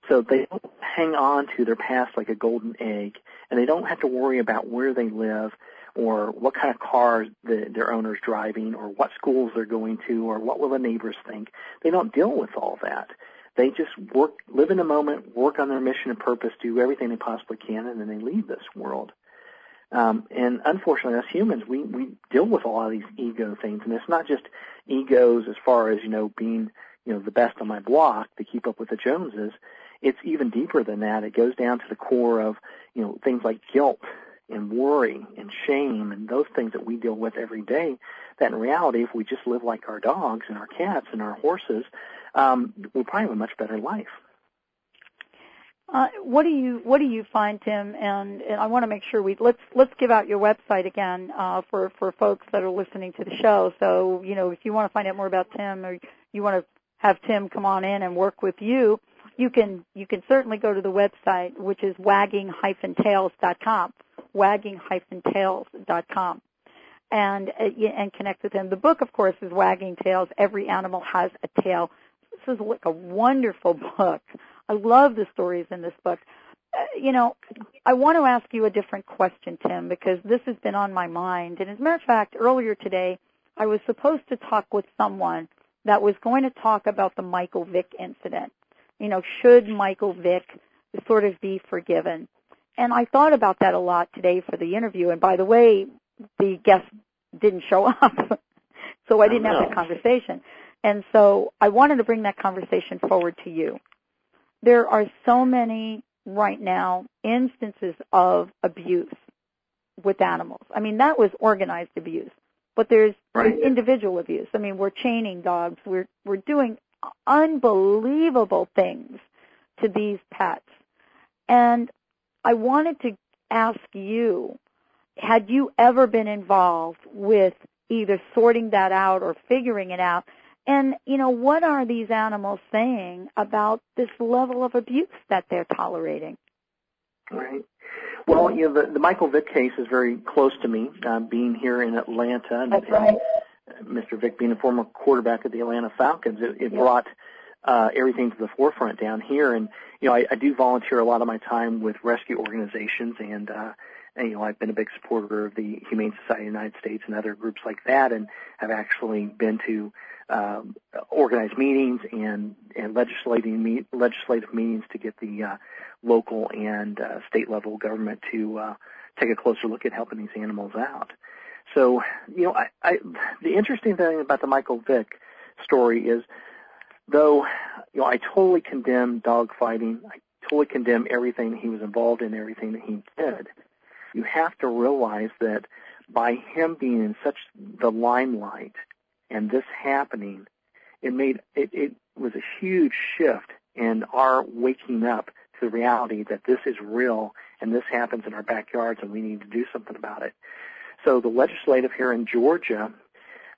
So they don't hang on to their past like a golden egg, and they don't have to worry about where they live or what kind of cars the, their owner's driving or what schools they're going to or what will the neighbors think. They don't deal with all that. They just work, live in the moment, work on their mission and purpose, do everything they possibly can, and then they leave this world. Um, and unfortunately, as humans, we, we deal with a lot of these ego things, and it's not just egos as far as you know being you know the best on my block to keep up with the Joneses. It's even deeper than that. It goes down to the core of you know things like guilt and worry and shame and those things that we deal with every day. That in reality, if we just live like our dogs and our cats and our horses, um, we'll probably have a much better life. Uh, what do you what do you find, Tim? And, and I want to make sure we let's let's give out your website again uh, for for folks that are listening to the show. So you know, if you want to find out more about Tim, or you want to have Tim come on in and work with you, you can you can certainly go to the website, which is wagging-tales.com, wagging-tales.com, and uh, and connect with him. The book, of course, is Wagging Tales. Every animal has a tale. This is like a wonderful book. I love the stories in this book. Uh, you know, I want to ask you a different question, Tim, because this has been on my mind. And as a matter of fact, earlier today, I was supposed to talk with someone that was going to talk about the Michael Vick incident. You know, should Michael Vick sort of be forgiven? And I thought about that a lot today for the interview. And by the way, the guest didn't show up, so I didn't have that conversation. And so I wanted to bring that conversation forward to you there are so many right now instances of abuse with animals. I mean, that was organized abuse, but there's, right. individual abuse. I mean, we're chaining dogs. We're we're doing unbelievable things to these pets. And I wanted to ask you, had you ever been involved with either sorting that out or figuring it out? And, you know, what are these animals saying about this level of abuse that they're tolerating? Right. Well, you know, the, the Michael Vick case is very close to me, uh, being here in Atlanta. And, That's right. Mr. Vick being a former quarterback of the Atlanta Falcons, it, it brought uh, everything to the forefront down here. And, you know, I, I do volunteer a lot of my time with rescue organizations and, uh, and, you know, I've been a big supporter of the Humane Society of the United States and other groups like that and have actually been to um, organized meetings and and legislating me, legislative meetings to get the uh, local and uh, state level government to uh, take a closer look at helping these animals out. So, you know, I, I, the interesting thing about the Michael Vick story is, though, you know, I totally condemn dog fighting. I totally condemn everything he was involved in, everything that he did. You have to realize that by him being in such the limelight and this happening, it made it, it was a huge shift in our waking up to the reality that this is real and this happens in our backyards and we need to do something about it. So the legislative here in Georgia,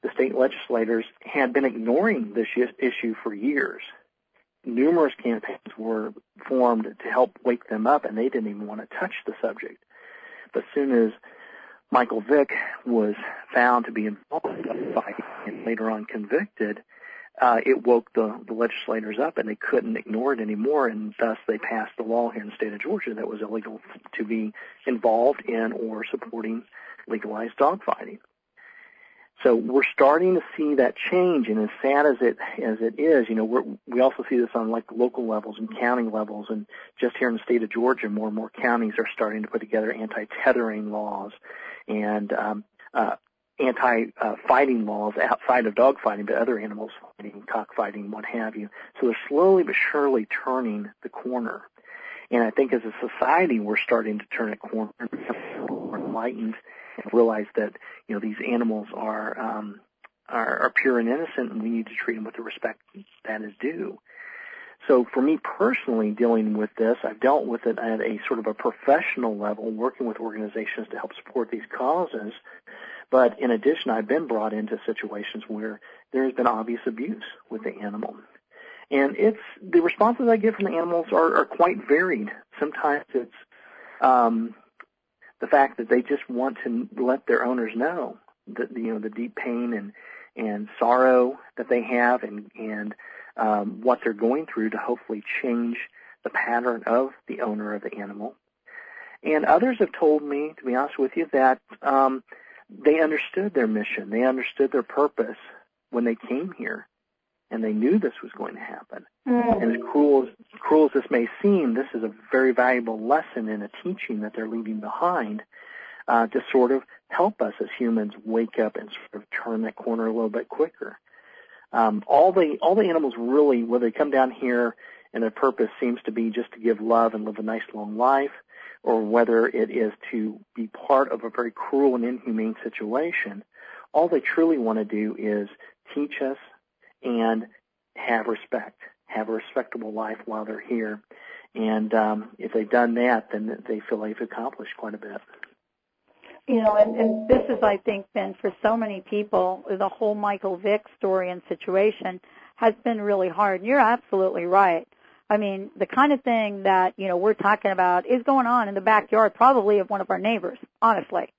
the state legislators had been ignoring this issue for years. Numerous campaigns were formed to help wake them up and they didn't even want to touch the subject. But as soon as Michael Vick was found to be involved in the fight and later on convicted, uh, it woke the, the legislators up and they couldn't ignore it anymore and thus they passed the law here in the state of Georgia that was illegal to be involved in or supporting legalized dogfighting. So we're starting to see that change, and as sad as it as it is, you know, we're, we also see this on like local levels and county levels, and just here in the state of Georgia, more and more counties are starting to put together anti-tethering laws and um, uh, anti-fighting laws outside of dog fighting, but other animals fighting, cockfighting, what have you. So they're slowly but surely turning the corner. And I think as a society, we're starting to turn a corner, enlightened, and realize that you know these animals are um, are, are pure and innocent, and we need to treat them with the respect that is due. so for me personally dealing with this, I've dealt with it at a sort of a professional level, working with organizations to help support these causes. But in addition, I've been brought into situations where there has been obvious abuse with the animal. And it's the responses I get from the animals are, are quite varied. Sometimes it's um, the fact that they just want to let their owners know that you know the deep pain and and sorrow that they have and and um, what they're going through to hopefully change the pattern of the owner of the animal. And others have told me, to be honest with you, that um, they understood their mission, they understood their purpose when they came here, and they knew this was going to happen. Mm. And as cruel as cruel as this may seem, this is a very valuable lesson and a teaching that they're leaving behind uh, to sort of help us as humans wake up and sort of turn that corner a little bit quicker. Um, all the all the animals really, whether they come down here and their purpose seems to be just to give love and live a nice long life, or whether it is to be part of a very cruel and inhumane situation, all they truly want to do is teach us and have respect, have a respectable life while they're here. And um, if they've done that, then they feel they've accomplished quite a bit you know, and, and this is, I think, been for so many people, the whole Michael Vick story and situation has been really hard. And you're absolutely right. I mean, the kind of thing that, you know, we're talking about is going on in the backyard probably of one of our neighbors, honestly.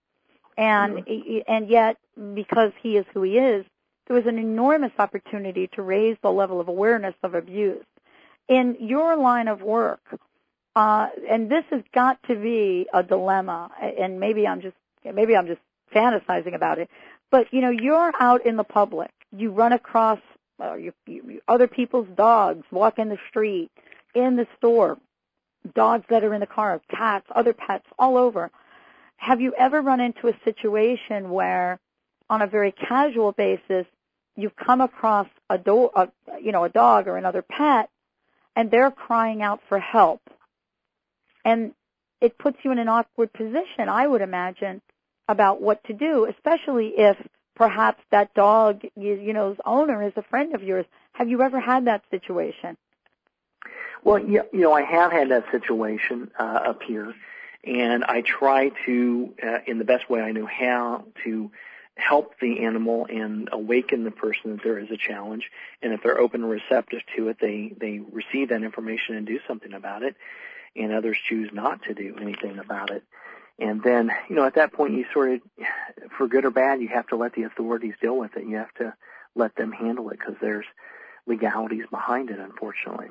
And, mm-hmm. and yet, because he is who he is, there was an enormous opportunity to raise the level of awareness of abuse. In your line of work, uh, and this has got to be a dilemma, and maybe I'm just maybe I'm just fantasizing about it, but you know, you're out in the public. You run across uh, you, you, other people's dogs, walk in the street, in the store, dogs that are in the car, cats, other pets, all over. Have you ever run into a situation where, on a very casual basis, you've come across a, do- a you know a dog or another pet, and they're crying out for help, and it puts you in an awkward position, I would imagine, about what to do, especially if perhaps that dog, you, you know's owner is a friend of yours. Have you ever had that situation? Well, you know, I have had that situation uh, up here, and I try to, uh, in the best way I know how, to help the animal and awaken the person that there is a challenge. And if they're open and receptive to it, they they receive that information and do something about it. And others choose not to do anything about it. And then, you know, at that point, you sort of, for good or bad, you have to let the authorities deal with it. You have to let them handle it because there's legalities behind it, unfortunately.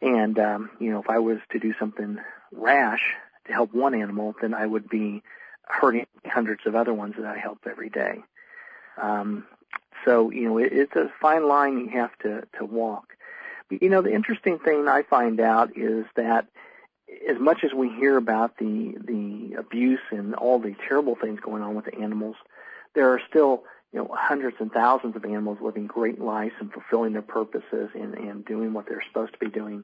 And, um, you know, if I was to do something rash to help one animal, then I would be hurting hundreds of other ones that I help every day. Um, so, you know, it, it's a fine line you have to, to walk. But, you know, the interesting thing I find out is that as much as we hear about the the abuse and all the terrible things going on with the animals, there are still you know hundreds and thousands of animals living great lives and fulfilling their purposes and and doing what they're supposed to be doing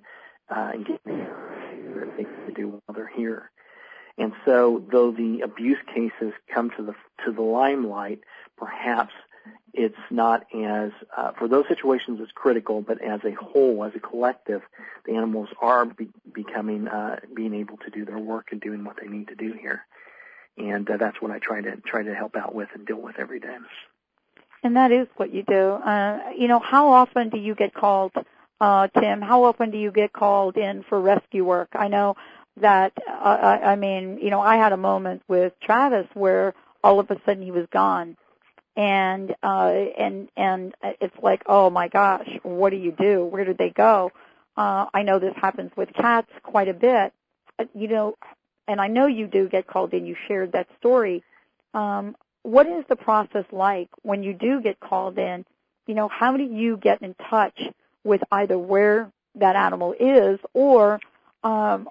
uh, and getting the things to do while they're here. And so, though the abuse cases come to the to the limelight, perhaps it's not as uh, for those situations it's critical, but as a whole, as a collective, the animals are be- becoming uh, being able to do their work and doing what they need to do here, and uh, that's what I try to try to help out with and deal with every day. And that is what you do. Uh, you know, how often do you get called, uh, Tim? How often do you get called in for rescue work? I know that. I, I mean, you know, I had a moment with Travis where all of a sudden he was gone. And uh and and it's like oh my gosh what do you do? Where did they go? Uh i know this happens with cats quite a bit. Uh, you know and i know you do get called in. You shared that story. Um what is the process like when you do get called in? You know how do you get in touch with either where that animal is or um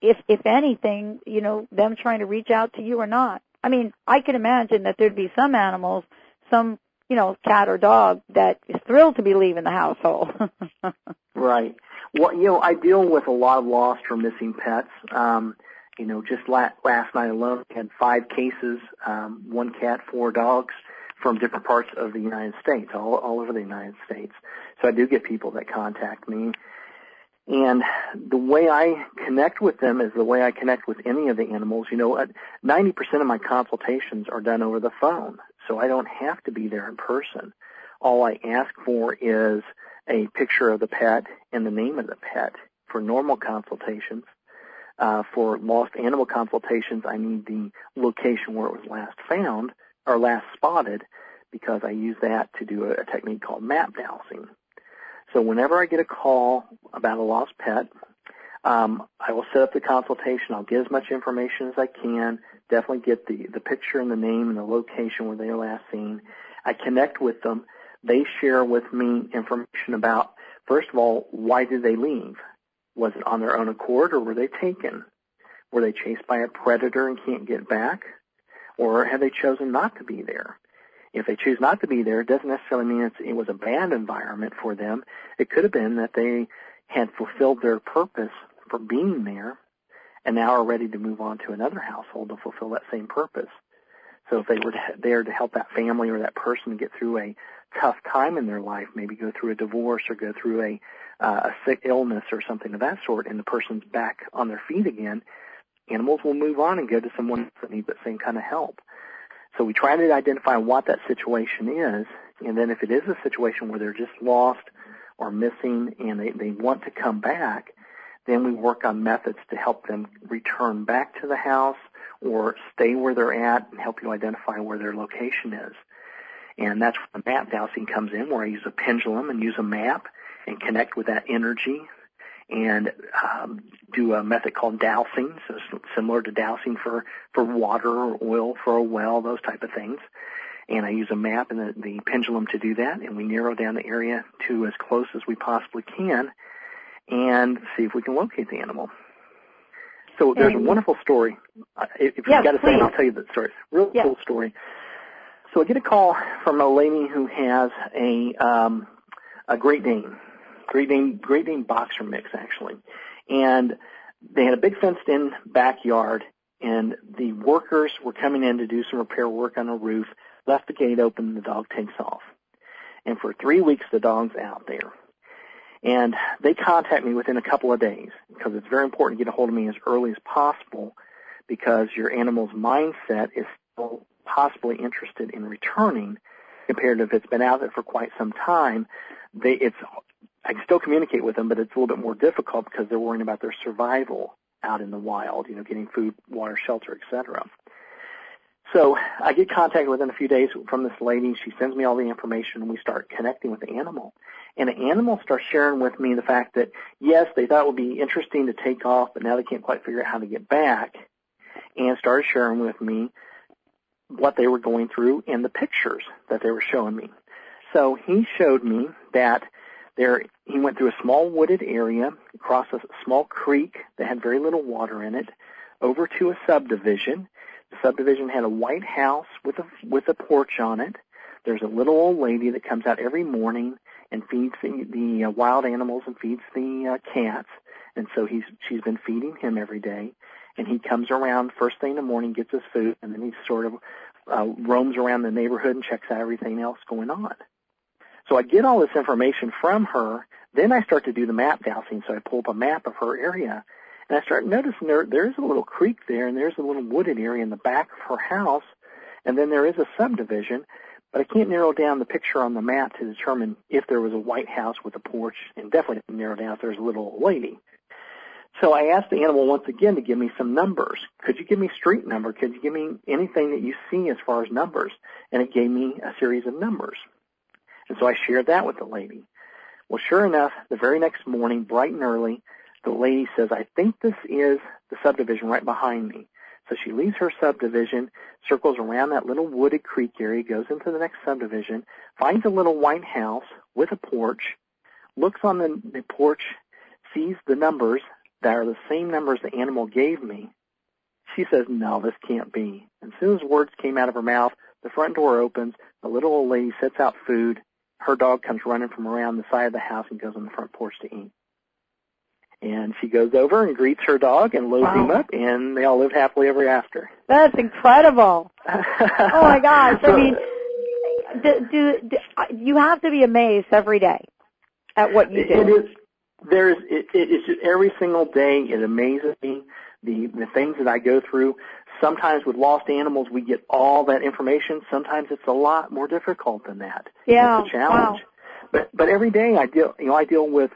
if if anything you know them trying to reach out to you or not I mean, I can imagine that there'd be some animals, some, you know, cat or dog that is thrilled to be leaving the household. right. Well, you know, I deal with a lot of lost or missing pets. Um, you know, just la- last night alone, we had five cases, um, one cat, four dogs from different parts of the United States, all, all over the United States. So I do get people that contact me. And the way I connect with them is the way I connect with any of the animals. You know, 90% of my consultations are done over the phone, so I don't have to be there in person. All I ask for is a picture of the pet and the name of the pet for normal consultations. Uh, for lost animal consultations, I need the location where it was last found or last spotted because I use that to do a, a technique called map dowsing. So whenever I get a call about a lost pet, um, I will set up the consultation. I'll get as much information as I can. Definitely get the, the picture and the name and the location where they were last seen. I connect with them. They share with me information about, first of all, why did they leave? Was it on their own accord or were they taken? Were they chased by a predator and can't get back? Or have they chosen not to be there? If they choose not to be there, it doesn't necessarily mean it's, it was a bad environment for them. It could have been that they had fulfilled their purpose for being there and now are ready to move on to another household to fulfill that same purpose. So if they were there to help that family or that person get through a tough time in their life, maybe go through a divorce or go through a, uh, a sick illness or something of that sort, and the person's back on their feet again, animals will move on and go to someone that needs that same kind of help. So we try to identify what that situation is, and then if it is a situation where they're just lost or missing and they, they want to come back, then we work on methods to help them return back to the house or stay where they're at and help you identify where their location is. And that's where the map dowsing comes in, where I use a pendulum and use a map and connect with that energy and um, do a method called dowsing, so similar to dowsing for, for water or oil for a well, those type of things. And I use a map and the, the pendulum to do that, and we narrow down the area to as close as we possibly can and see if we can locate the animal. So there's and, a wonderful story. If you've got a second, I'll tell you the story. Real yes. cool story. So I get a call from a lady who has a um, a Great Dane, Great Dane, Great Dane boxer mix actually, and they had a big fenced-in backyard, and the workers were coming in to do some repair work on the roof. Left the gate open, and the dog takes off. And for three weeks, the dog's out there. And they contact me within a couple of days because it's very important to get a hold of me as early as possible because your animal's mindset is still possibly interested in returning compared to if it's been out there for quite some time. They, it's, I can still communicate with them, but it's a little bit more difficult because they're worrying about their survival out in the wild, you know, getting food, water, shelter, etc. So I get contact within a few days from this lady. She sends me all the information and we start connecting with the animal. And the animal starts sharing with me the fact that yes, they thought it would be interesting to take off, but now they can't quite figure out how to get back. And started sharing with me what they were going through and the pictures that they were showing me. So he showed me that there he went through a small wooded area, across a small creek that had very little water in it, over to a subdivision the subdivision had a white house with a with a porch on it. There's a little old lady that comes out every morning and feeds the, the uh, wild animals and feeds the uh, cats. And so he's she's been feeding him every day. And he comes around first thing in the morning, gets his food, and then he sort of uh, roams around the neighborhood and checks out everything else going on. So I get all this information from her. Then I start to do the map dowsing. So I pull up a map of her area and I started noticing there there's a little creek there and there's a little wooded area in the back of her house and then there is a subdivision, but I can't narrow down the picture on the map to determine if there was a white house with a porch and definitely narrow down if there's a little lady. So I asked the animal once again to give me some numbers. Could you give me street number? Could you give me anything that you see as far as numbers? And it gave me a series of numbers. And so I shared that with the lady. Well, sure enough, the very next morning, bright and early, the lady says, I think this is the subdivision right behind me. So she leaves her subdivision, circles around that little wooded creek area, goes into the next subdivision, finds a little white house with a porch, looks on the, the porch, sees the numbers that are the same numbers the animal gave me. She says, no, this can't be. And as soon as words came out of her mouth, the front door opens, the little old lady sets out food, her dog comes running from around the side of the house and goes on the front porch to eat. And she goes over and greets her dog and loads wow. him up, and they all live happily ever after. That's incredible. oh my gosh! I mean, do, do, do, you have to be amazed every day at what you do. It is. There's. It, it, it's just every single day. It amazes me the the things that I go through. Sometimes with lost animals, we get all that information. Sometimes it's a lot more difficult than that. Yeah. It's a challenge. Wow. But but every day I deal. You know, I deal with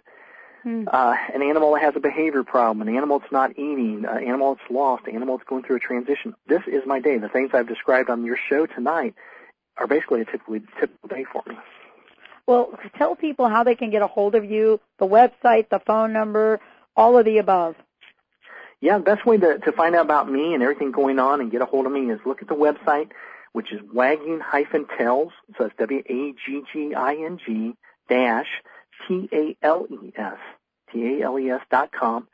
Hmm. uh, an animal that has a behavior problem, an animal that's not eating, an animal that's lost, an animal that's going through a transition. This is my day. The things I've described on your show tonight are basically a typical, typical day for me. Well, tell people how they can get a hold of you, the website, the phone number, all of the above. Yeah, the best way to, to find out about me and everything going on and get a hold of me is look at the website, which is wagging-tales, so it's W-A-G-G-I-N-G dash T-A-L-E-S, T-A-L-E-S dot com.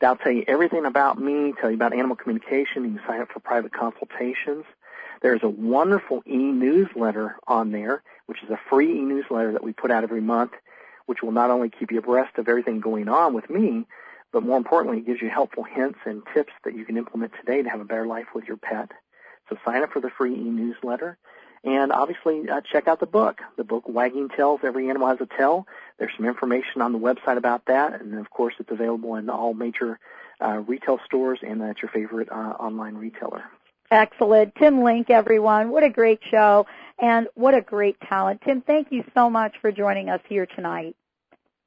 That'll tell you everything about me, tell you about animal communication. You can sign up for private consultations. There's a wonderful e-newsletter on there, which is a free e-newsletter that we put out every month, which will not only keep you abreast of everything going on with me, but more importantly, it gives you helpful hints and tips that you can implement today to have a better life with your pet. So sign up for the free e-newsletter. And obviously, uh, check out the book. The book, Wagging Tales, Every Animal Has a Tale. There's some information on the website about that. And of course, it's available in all major uh, retail stores and at your favorite uh, online retailer. Excellent. Tim Link, everyone. What a great show and what a great talent. Tim, thank you so much for joining us here tonight.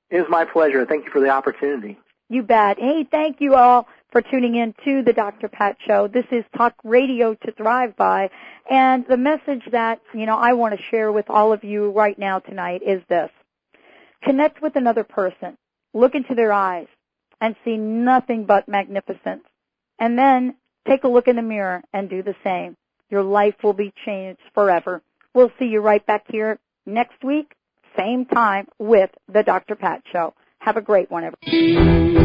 It is my pleasure. Thank you for the opportunity. You bet. Hey, thank you all for tuning in to the Dr. Pat Show. This is Talk Radio to Thrive By. And the message that, you know, I want to share with all of you right now tonight is this. Connect with another person. Look into their eyes and see nothing but magnificence. And then take a look in the mirror and do the same. Your life will be changed forever. We'll see you right back here next week, same time with the Dr. Pat Show. Have a great one, everyone.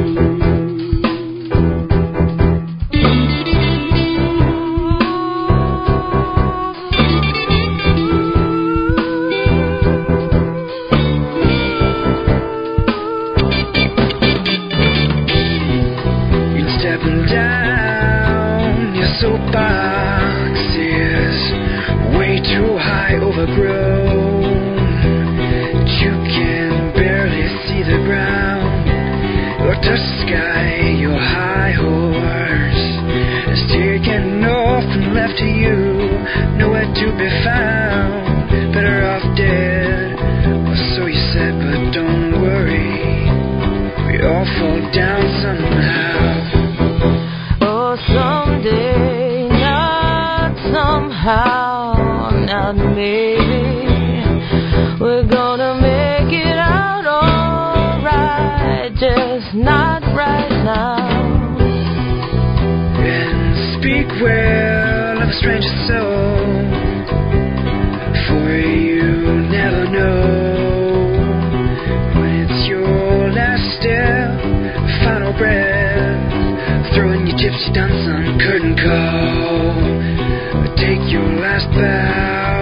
You can barely see the ground or touch the sky. Your high horse is taken off and left to you, nowhere to be found. Well of a stranger soul. For you never know when it's your last step, final breath. Throwing your gypsy dance on curtain call. Take your last bow.